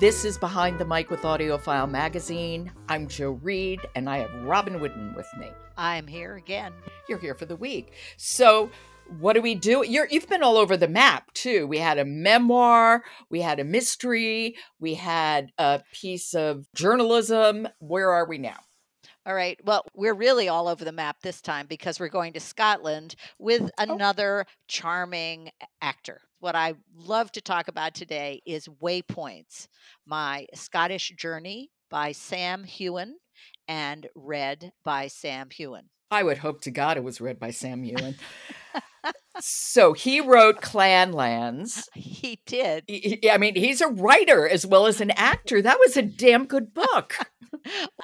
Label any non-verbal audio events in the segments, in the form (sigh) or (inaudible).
This is Behind the Mic with AudioFile Magazine. I'm Jo Reed, and I have Robin Whitten with me. I'm here again. You're here for the week. So, what do we do? You're, you've been all over the map too. We had a memoir, we had a mystery, we had a piece of journalism. Where are we now? All right. Well, we're really all over the map this time because we're going to Scotland with Oh. another charming actor. What I love to talk about today is Waypoints, my Scottish journey by Sam Heughan and read by Sam Heughan. I would hope to God it was read by Sam Heughan. so he wrote Clanlands. (laughs) He did. He- I mean, he's a writer as well as an actor. That was a damn good book.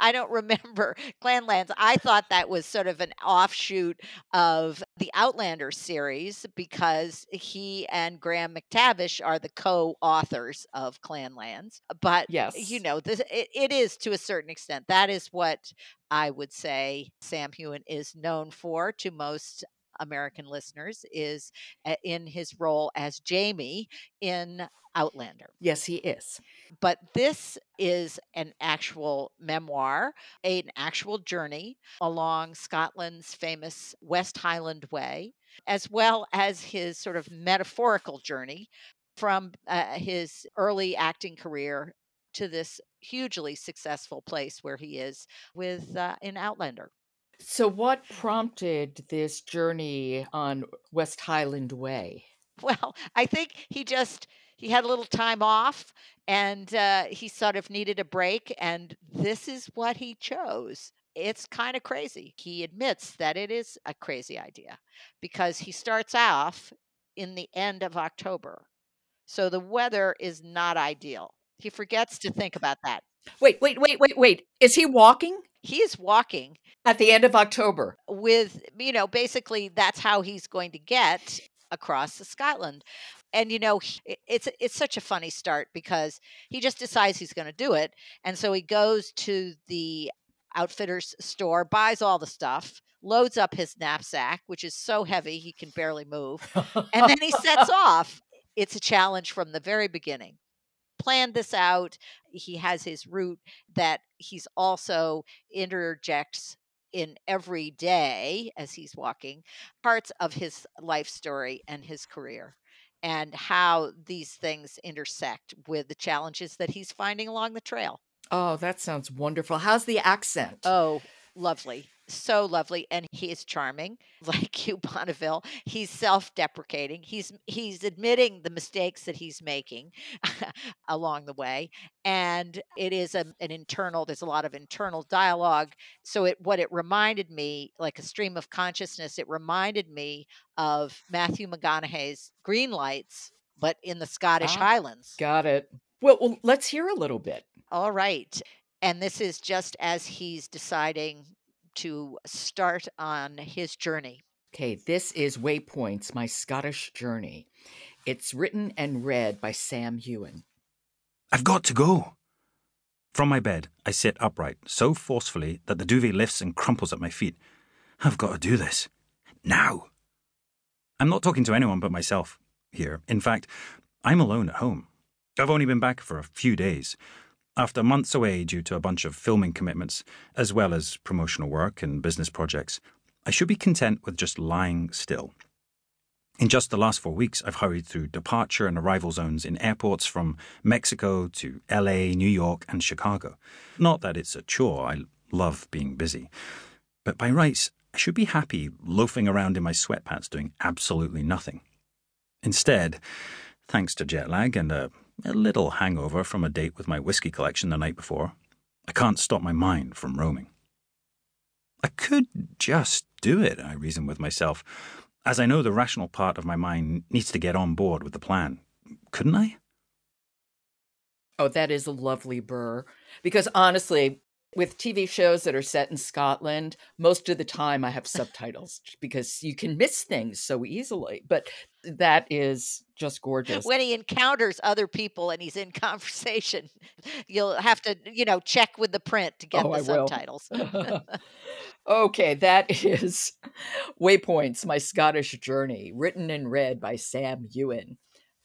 I don't remember (laughs) Clanlands. I thought that was sort of an offshoot of the Outlander series because he and Graham McTavish are the co-authors of Clanlands. But Yes. you know, this it, it is to a certain extent. That is what I would say Sam Heughan is known for to most American listeners is uh, in his role as Jamie in Outlander Yes, he is. but this is an actual memoir, an actual journey along Scotland's famous West Highland Way, as well as his sort of metaphorical journey from uh, his early acting career to this hugely successful place where he is with uh, in Outlander. So, what prompted this journey on West Highland Way? Well, I think he just he had a little time off and uh, he sort of needed a break and this is what he chose. It's kind of crazy. He admits that it is a crazy idea because he starts off in the end of October. So the weather is not ideal. He forgets to think about that. Wait, wait, wait, wait, wait. Is he walking? He is walking. At the end of October? with you know basically that's how he's going to get across to Scotland. And you know it's it's such a funny start because he just decides he's going to do it. And so he goes to the outfitters store buys all the stuff loads up his knapsack which is so heavy he can barely move and then he sets (laughs) off. It's a challenge from the very beginning. Planned this out he has his root that he's also interjects in every day as he's walking parts of his life story and his career and how these things intersect with the challenges that he's finding along the trail. oh, that sounds wonderful. How's the accent? Oh, lovely. So lovely and he is charming (laughs) like Hugh Bonneville. He's self-deprecating. He's he's admitting the mistakes that he's making (laughs) along the way and it is a, an internal there's a lot of internal dialogue so it what it reminded me like a stream of consciousness it reminded me of Matthew McConaughey's Green Lights but in the Scottish Ah, Highlands. Got it. Well, well, let's hear a little bit. All right. And this is just as he's deciding to start on his journey. Okay, this is Waypoints, my Scottish journey. It's written and read by Sam Heughan. I've got to go. From my bed, I sit upright so forcefully that the duvet lifts and crumples at my feet. I've got to do this. Now. I'm not talking to anyone but myself here. In fact, I'm alone at home. I've only been back for a few days. After months away due to a bunch of filming commitments, as well as promotional work and business projects, I should be content with just lying still. In just the last four weeks, I've hurried through departure and arrival zones in airports from Mexico to LA, New York, and Chicago. Not that it's a chore, I love being busy. But by rights, I should be happy loafing around in my sweatpants doing absolutely nothing. Instead, thanks to jet lag and a, a little hangover from a date with my whiskey collection the night before, I can't stop my mind from roaming. I could just do it, I reason with myself, as I know the rational part of my mind needs to get on board with the plan. Couldn't I? Oh, that is a lovely burr. Because honestly, with TV shows that are set in Scotland, most of the time I have subtitles because you can miss things so easily. But that is just gorgeous. When he encounters other people and he's in (laughs) conversation, you'll have to, you know, check with the print to get Oh, the I subtitles. (laughs) okay, that (laughs) is Waypoints, My Scottish Journey, written and read by Sam Heughan.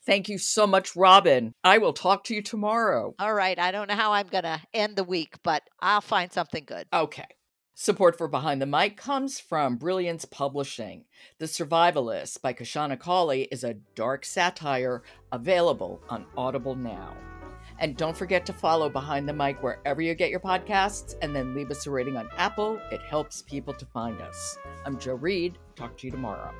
Thank you so much, Robin. I will talk to you tomorrow. All right. I don't know how I'm going to end the week, but I'll find something good. Okay. Support for Behind the Mic comes from Brilliance Publishing. The Survivalist by Kashana Cauley is a dark satire available on Audible now. And don't forget to follow Behind the Mic wherever you get your podcasts and then leave us a rating on Apple. It helps people to find us. I'm Jo Reed. Talk to you tomorrow.